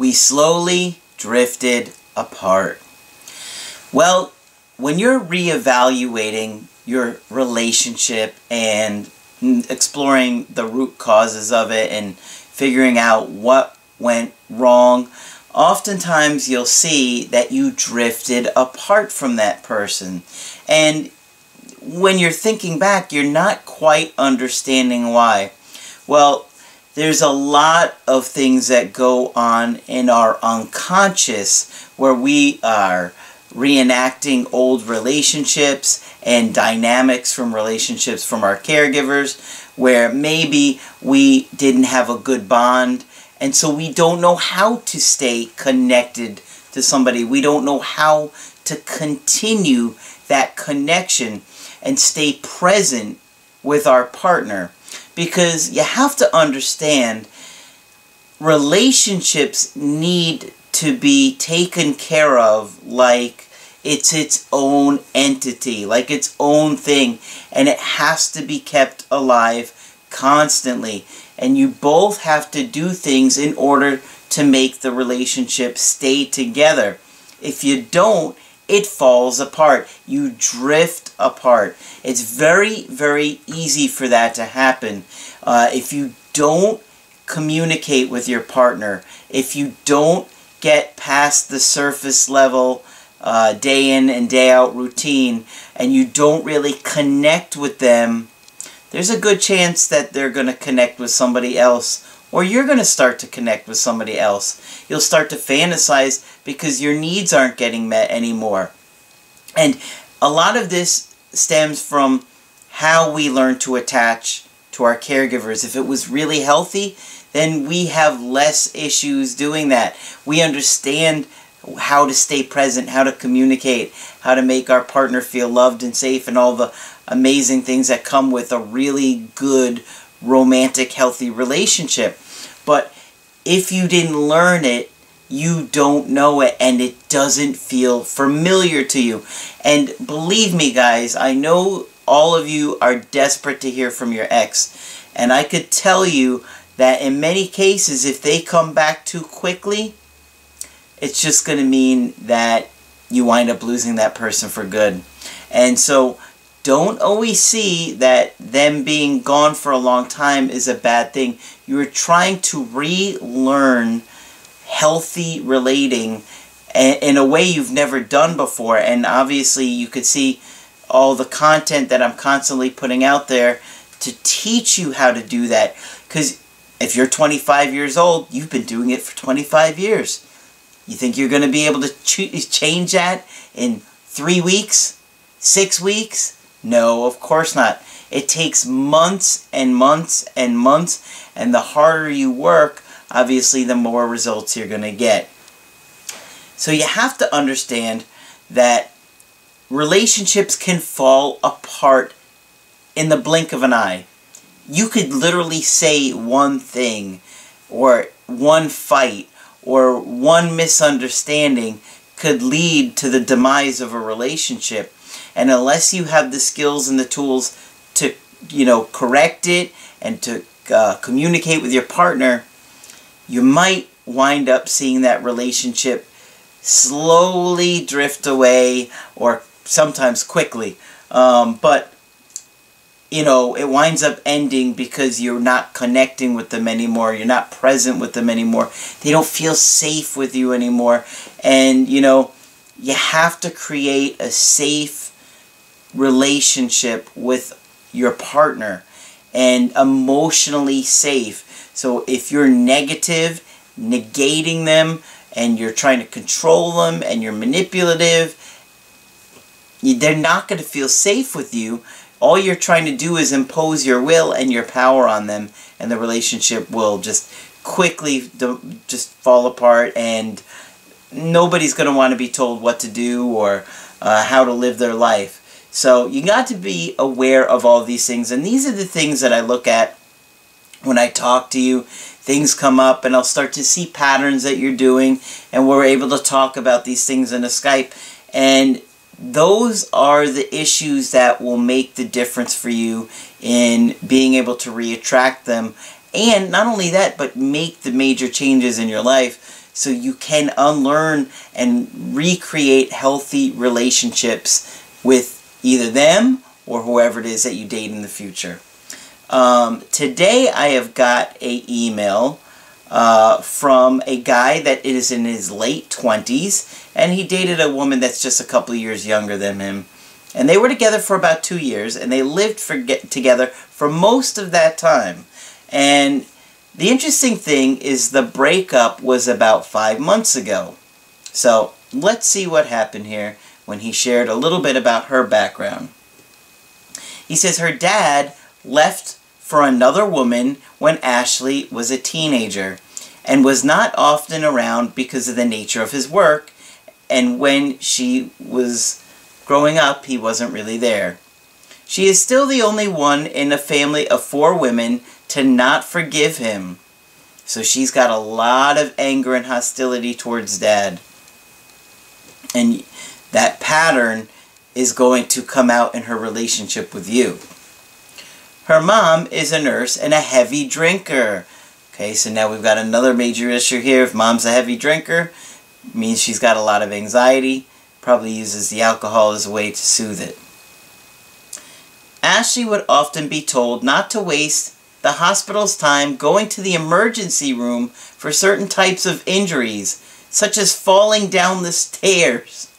we slowly drifted apart. Well, when you're reevaluating your relationship and exploring the root causes of it and figuring out what went wrong, oftentimes you'll see that you drifted apart from that person. And when you're thinking back, you're not quite understanding why. Well, there's a lot of things that go on in our unconscious where we are reenacting old relationships and dynamics from relationships from our caregivers where maybe we didn't have a good bond and so we don't know how to stay connected to somebody. We don't know how to continue that connection and stay present with our partner because you have to understand relationships need to be taken care of like it's its own entity, like its own thing, and it has to be kept alive constantly. And you both have to do things in order to make the relationship stay together. If you don't, it falls apart. You drift apart. It's very, very easy for that to happen. Uh, if you don't communicate with your partner, if you don't get past the surface level uh, day in and day out routine, and you don't really connect with them, there's a good chance that they're going to connect with somebody else or you're going to start to connect with somebody else. You'll start to fantasize because your needs aren't getting met anymore. And a lot of this stems from how we learn to attach to our caregivers. If it was really healthy, then we have less issues doing that. We understand how to stay present, how to communicate, how to make our partner feel loved and safe, and all the amazing things that come with a really good romantic, healthy relationship. But if you didn't learn it, you don't know it and it doesn't feel familiar to you. And believe me, guys, I know all of you are desperate to hear from your ex. And I could tell you that in many cases, if they come back too quickly, it's just going to mean that you wind up losing that person for good. And so don't always see that them being gone for a long time is a bad thing. You're trying to relearn healthy relating in a way you've never done before. And obviously, you could see all the content that I'm constantly putting out there to teach you how to do that. Because if you're 25 years old, you've been doing it for 25 years. You think you're going to be able to ch change that in three weeks? Six weeks? No, of course not. It takes months and months and months, and the harder you work, obviously the more results you're going to get. So you have to understand that relationships can fall apart in the blink of an eye. You could literally say one thing, or one fight, or one misunderstanding could lead to the demise of a relationship. And unless you have the skills and the tools to, you know, correct it and to uh, communicate with your partner, you might wind up seeing that relationship slowly drift away or sometimes quickly. Um, but, you know, it winds up ending because you're not connecting with them anymore. You're not present with them anymore. They don't feel safe with you anymore. And, you know, you have to create a safe relationship with your partner and emotionally safe. So if you're negative, negating them, and you're trying to control them, and you're manipulative, they're not going to feel safe with you. All you're trying to do is impose your will and your power on them, and the relationship will just quickly just fall apart and nobody's going to want to be told what to do or uh, how to live their life. So you got to be aware of all these things. And these are the things that I look at when I talk to you. Things come up and I'll start to see patterns that you're doing. And we're able to talk about these things in a Skype. And those are the issues that will make the difference for you in being able to reattract them. And not only that, but make the major changes in your life so you can unlearn and recreate healthy relationships with either them or whoever it is that you date in the future. Um, today I have got a email uh, from a guy that is in his late 20s and he dated a woman that's just a couple years younger than him. And they were together for about two years and they lived for get, together for most of that time. And the interesting thing is the breakup was about five months ago. So let's see what happened here when he shared a little bit about her background. He says her dad left for another woman when Ashley was a teenager and was not often around because of the nature of his work and when she was growing up he wasn't really there. She is still the only one in a family of four women to not forgive him. So she's got a lot of anger and hostility towards dad. And that pattern is going to come out in her relationship with you. Her mom is a nurse and a heavy drinker. Okay, so now we've got another major issue here. If mom's a heavy drinker, means she's got a lot of anxiety, probably uses the alcohol as a way to soothe it. Ashley would often be told not to waste the hospital's time going to the emergency room for certain types of injuries, such as falling down the stairs.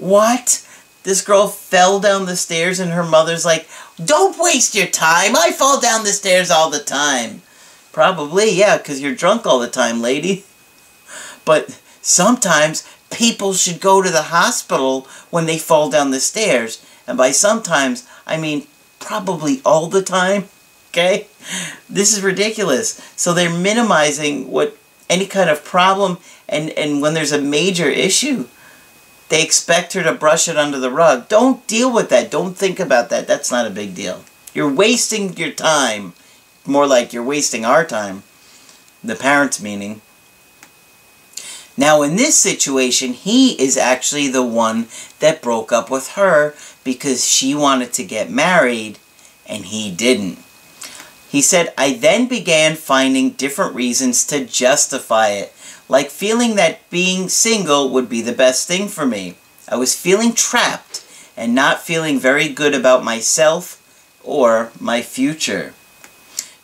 What? This girl fell down the stairs and her mother's like, Don't waste your time. I fall down the stairs all the time. Probably, yeah, because you're drunk all the time, lady. But sometimes people should go to the hospital when they fall down the stairs. And by sometimes, I mean probably all the time. Okay? This is ridiculous. So they're minimizing what any kind of problem and, and when there's a major issue, they expect her to brush it under the rug. Don't deal with that. Don't think about that. That's not a big deal. You're wasting your time. More like you're wasting our time. The parents meaning. Now in this situation, he is actually the one that broke up with her because she wanted to get married and he didn't. He said, I then began finding different reasons to justify it like feeling that being single would be the best thing for me. I was feeling trapped and not feeling very good about myself or my future.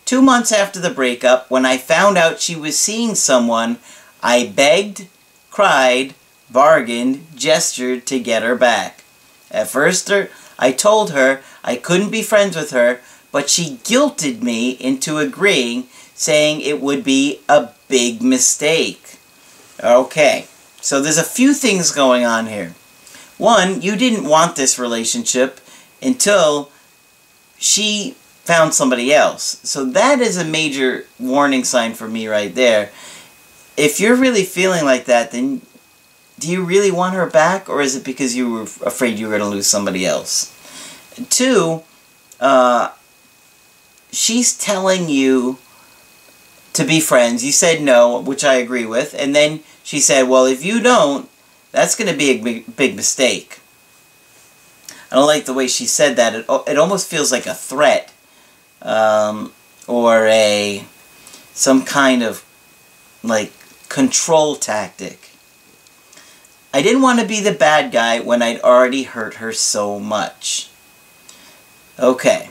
Two months after the breakup, when I found out she was seeing someone, I begged, cried, bargained, gestured to get her back. At first, er, I told her I couldn't be friends with her, but she guilted me into agreeing, saying it would be a big mistake. Okay, so there's a few things going on here. One, you didn't want this relationship until she found somebody else. So that is a major warning sign for me right there. If you're really feeling like that, then do you really want her back, or is it because you were afraid you were going to lose somebody else? Two, uh, she's telling you to be friends. You said no, which I agree with. And then she said, well, if you don't, that's going to be a big, big mistake. I don't like the way she said that. It, it almost feels like a threat. Um, or a some kind of like control tactic. I didn't want to be the bad guy when I'd already hurt her so much. Okay.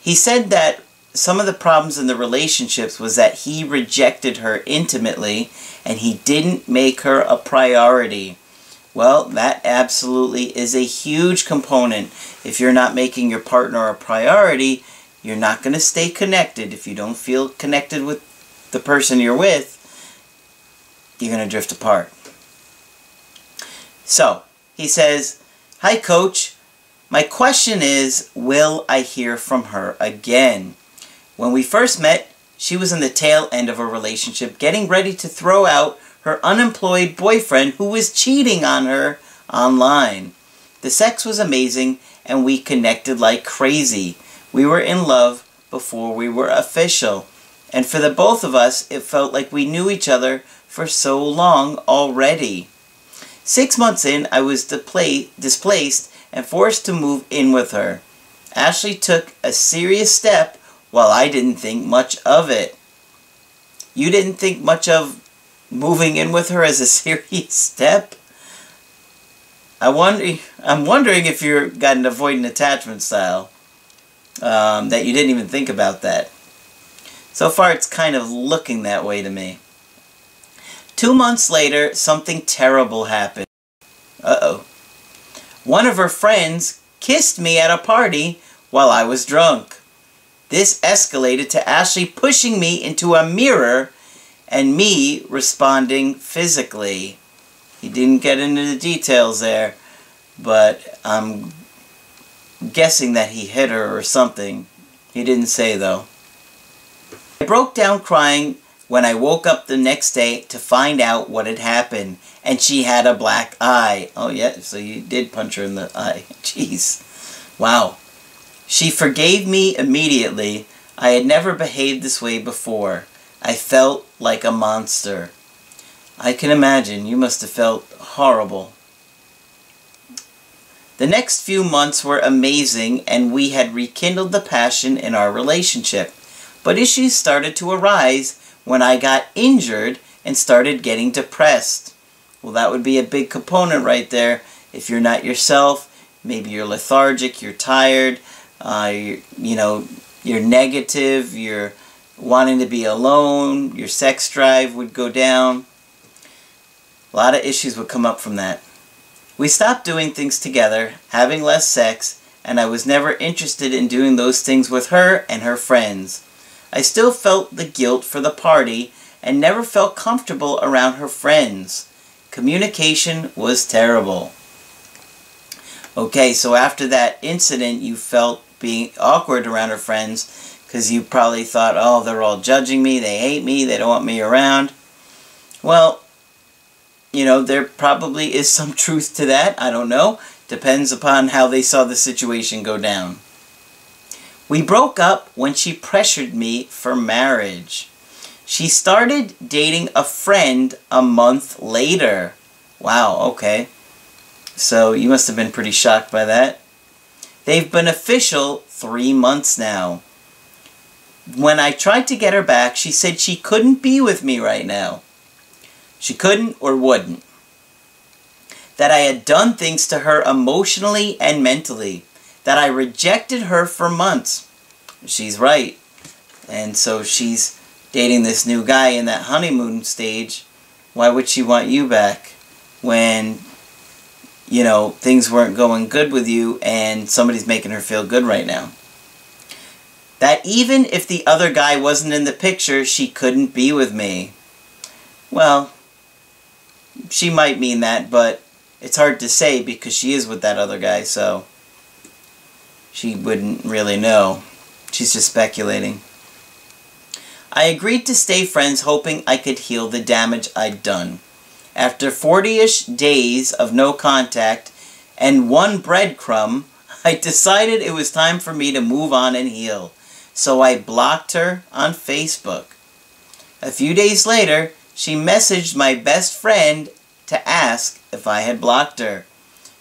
He said that some of the problems in the relationships was that he rejected her intimately and he didn't make her a priority. Well, that absolutely is a huge component. If you're not making your partner a priority, you're not going to stay connected. If you don't feel connected with the person you're with, you're going to drift apart. So, he says, Hi, coach. My question is, will I hear from her again? When we first met, she was in the tail end of a relationship, getting ready to throw out her unemployed boyfriend who was cheating on her online. The sex was amazing, and we connected like crazy. We were in love before we were official. And for the both of us, it felt like we knew each other for so long already. Six months in, I was displaced and forced to move in with her. Ashley took a serious step while I didn't think much of it. You didn't think much of moving in with her as a serious step? I wonder, I'm wondering if you're got an avoidant attachment style. Um, that you didn't even think about that. So far, it's kind of looking that way to me. Two months later, something terrible happened. Uh-oh. One of her friends kissed me at a party while I was drunk. This escalated to Ashley pushing me into a mirror and me responding physically. He didn't get into the details there, but I'm guessing that he hit her or something. He didn't say though. I broke down crying when I woke up the next day to find out what had happened, and she had a black eye. Oh yeah, so you did punch her in the eye. Jeez. Wow. She forgave me immediately. I had never behaved this way before. I felt like a monster. I can imagine you must have felt horrible. The next few months were amazing and we had rekindled the passion in our relationship. But issues started to arise when I got injured and started getting depressed. Well, that would be a big component right there. If you're not yourself, maybe you're lethargic, you're tired, uh, you're, you know, you're negative, you're wanting to be alone, your sex drive would go down. A lot of issues would come up from that. We stopped doing things together, having less sex, and I was never interested in doing those things with her and her friends. I still felt the guilt for the party and never felt comfortable around her friends. Communication was terrible. Okay, so after that incident, you felt being awkward around her friends because you probably thought, oh, they're all judging me, they hate me, they don't want me around. Well, you know, there probably is some truth to that. I don't know. Depends upon how they saw the situation go down. We broke up when she pressured me for marriage. She started dating a friend a month later. Wow, okay. So you must have been pretty shocked by that. They've been official three months now. When I tried to get her back, she said she couldn't be with me right now. She couldn't or wouldn't. That I had done things to her emotionally and mentally. That I rejected her for months. She's right. And so she's dating this new guy in that honeymoon stage. Why would she want you back when, you know, things weren't going good with you and somebody's making her feel good right now? That even if the other guy wasn't in the picture, she couldn't be with me. Well, she might mean that, but it's hard to say because she is with that other guy, so she wouldn't really know. She's just speculating. I agreed to stay friends hoping I could heal the damage I'd done. After 40-ish days of no contact and one breadcrumb, I decided it was time for me to move on and heal. So I blocked her on Facebook. A few days later, she messaged my best friend to ask if I had blocked her.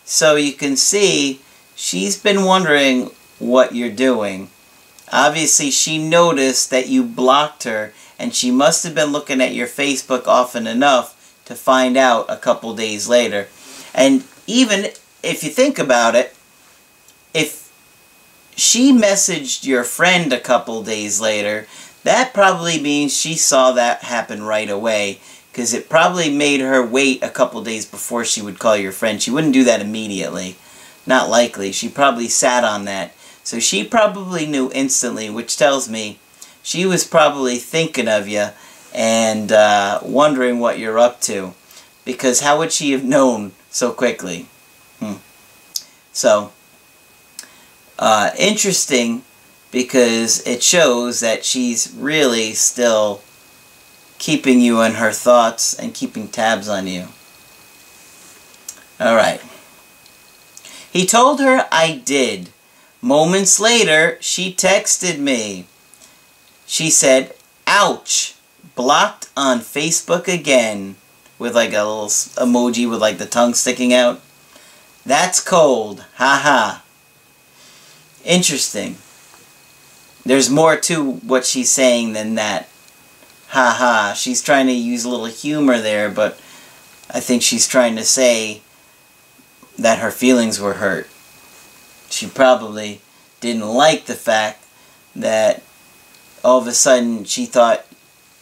So you can see she's been wondering what you're doing. Obviously, she noticed that you blocked her, and she must have been looking at your Facebook often enough to find out a couple days later. And even if you think about it, if she messaged your friend a couple days later, that probably means she saw that happen right away because it probably made her wait a couple days before she would call your friend. She wouldn't do that immediately. Not likely. She probably sat on that. So she probably knew instantly, which tells me she was probably thinking of you and uh, wondering what you're up to. Because how would she have known so quickly? Hmm. So, uh, interesting because it shows that she's really still keeping you in her thoughts and keeping tabs on you. Alright. He told her I did. Moments later, she texted me. She said, ouch, blocked on Facebook again. With like a little emoji with like the tongue sticking out. That's cold. Haha. -ha. Interesting. There's more to what she's saying than that. Haha. -ha. She's trying to use a little humor there, but I think she's trying to say that her feelings were hurt. She probably didn't like the fact that all of a sudden she thought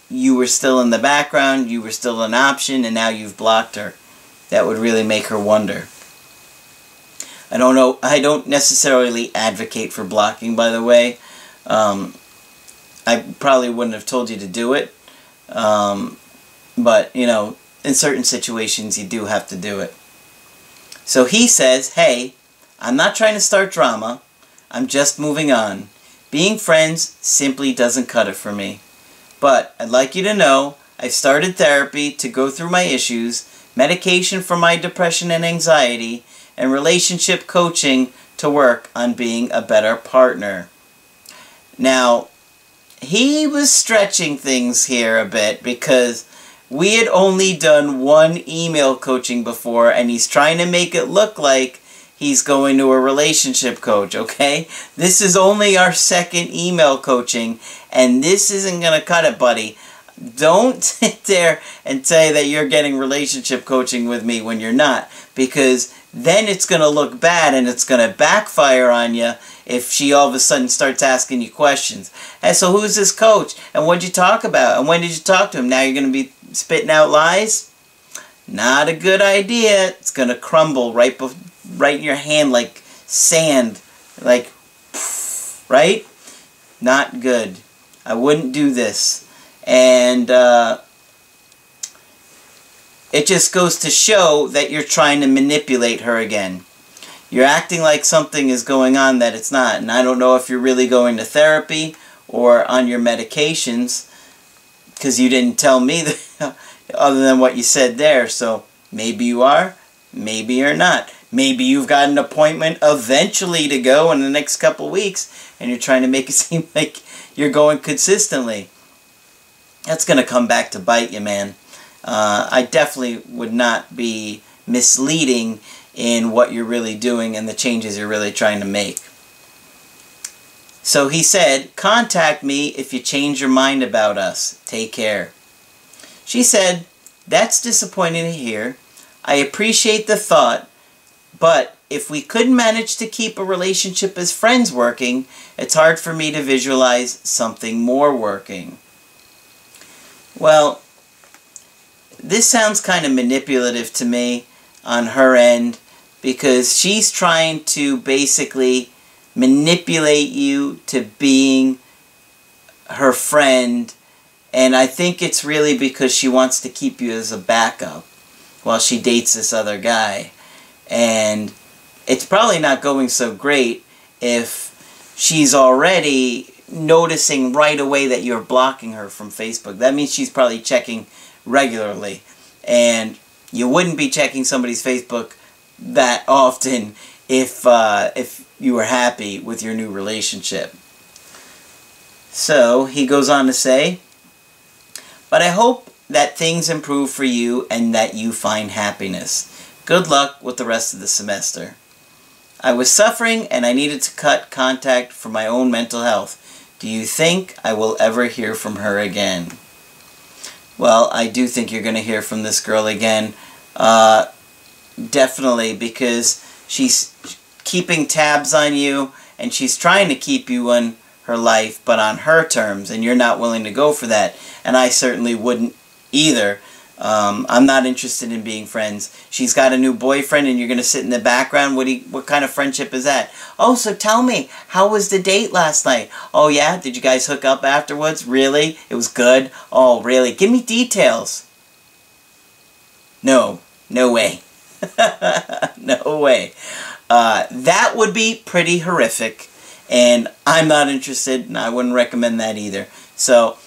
you were still in the background, you were still an option, and now you've blocked her. That would really make her wonder. I don't know, I don't necessarily advocate for blocking, by the way. Um, I probably wouldn't have told you to do it. Um, but, you know, in certain situations you do have to do it. So he says, hey, I'm not trying to start drama. I'm just moving on. Being friends simply doesn't cut it for me. But I'd like you to know I've started therapy to go through my issues, medication for my depression and anxiety, and relationship coaching to work on being a better partner. Now, he was stretching things here a bit because we had only done one email coaching before and he's trying to make it look like he's going to a relationship coach, okay? This is only our second email coaching and this isn't going to cut it, buddy. Don't sit there and say that you're getting relationship coaching with me when you're not because then it's going to look bad and it's going to backfire on you if she all of a sudden starts asking you questions. Hey, so who's this coach? And what'd you talk about? And when did you talk to him? Now you're going to be spitting out lies? Not a good idea. It's going to crumble right, right in your hand like sand. Like, right? Not good. I wouldn't do this. And, uh, it just goes to show that you're trying to manipulate her again. You're acting like something is going on that it's not. And I don't know if you're really going to therapy or on your medications because you didn't tell me that, other than what you said there. So maybe you are, maybe you're not. Maybe you've got an appointment eventually to go in the next couple weeks and you're trying to make it seem like you're going consistently. That's going to come back to bite you, man uh, I definitely would not be misleading in what you're really doing and the changes you're really trying to make. So he said, contact me if you change your mind about us. Take care. She said, that's disappointing to hear. I appreciate the thought, but if we couldn't manage to keep a relationship as friends working, it's hard for me to visualize something more working. Well, this sounds kind of manipulative to me on her end because she's trying to basically manipulate you to being her friend and I think it's really because she wants to keep you as a backup while she dates this other guy and it's probably not going so great if she's already noticing right away that you're blocking her from Facebook. That means she's probably checking regularly. And you wouldn't be checking somebody's Facebook that often if, uh, if you were happy with your new relationship. So, he goes on to say, But I hope that things improve for you and that you find happiness. Good luck with the rest of the semester. I was suffering and I needed to cut contact for my own mental health. Do you think I will ever hear from her again? Well, I do think you're going to hear from this girl again. Uh, definitely, because she's keeping tabs on you, and she's trying to keep you in her life, but on her terms, and you're not willing to go for that. And I certainly wouldn't either. Um, I'm not interested in being friends. She's got a new boyfriend and you're going to sit in the background. What, you, what kind of friendship is that? Oh, so tell me, how was the date last night? Oh, yeah? Did you guys hook up afterwards? Really? It was good? Oh, really? Give me details. No. No way. no way. Uh, that would be pretty horrific. and I'm not interested, and I wouldn't recommend that either. So,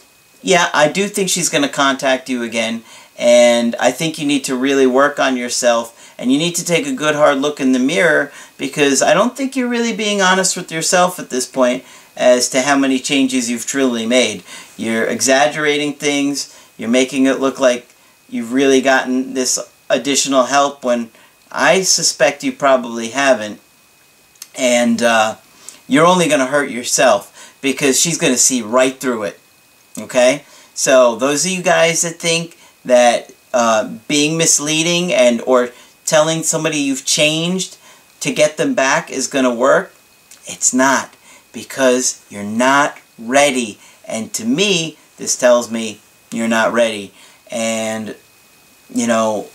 yeah, I do think she's going to contact you again, and I think you need to really work on yourself and you need to take a good hard look in the mirror because I don't think you're really being honest with yourself at this point as to how many changes you've truly made. You're exaggerating things, you're making it look like you've really gotten this additional help when I suspect you probably haven't. And uh, you're only going to hurt yourself because she's going to see right through it. Okay? So those of you guys that think that uh, being misleading and or telling somebody you've changed to get them back is going to work, it's not because you're not ready. And to me, this tells me you're not ready. And, you know,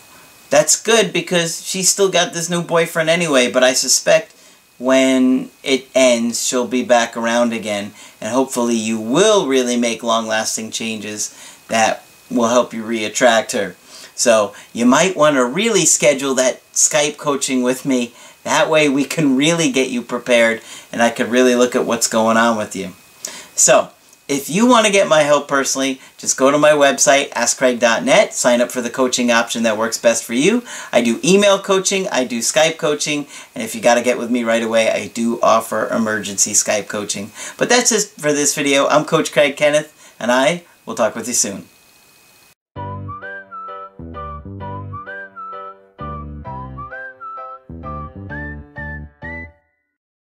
that's good because she's still got this new boyfriend anyway, but I suspect when it ends, she'll be back around again. And hopefully you will really make long-lasting changes that will help you re-attract her. So you might want to really schedule that Skype coaching with me. That way we can really get you prepared and I can really look at what's going on with you. So, if you want to get my help personally, just go to my website, askcraig.net, sign up for the coaching option that works best for you. I do email coaching, I do Skype coaching, and if you got to get with me right away, I do offer emergency Skype coaching. But that's it for this video. I'm Coach Craig Kenneth, and I will talk with you soon.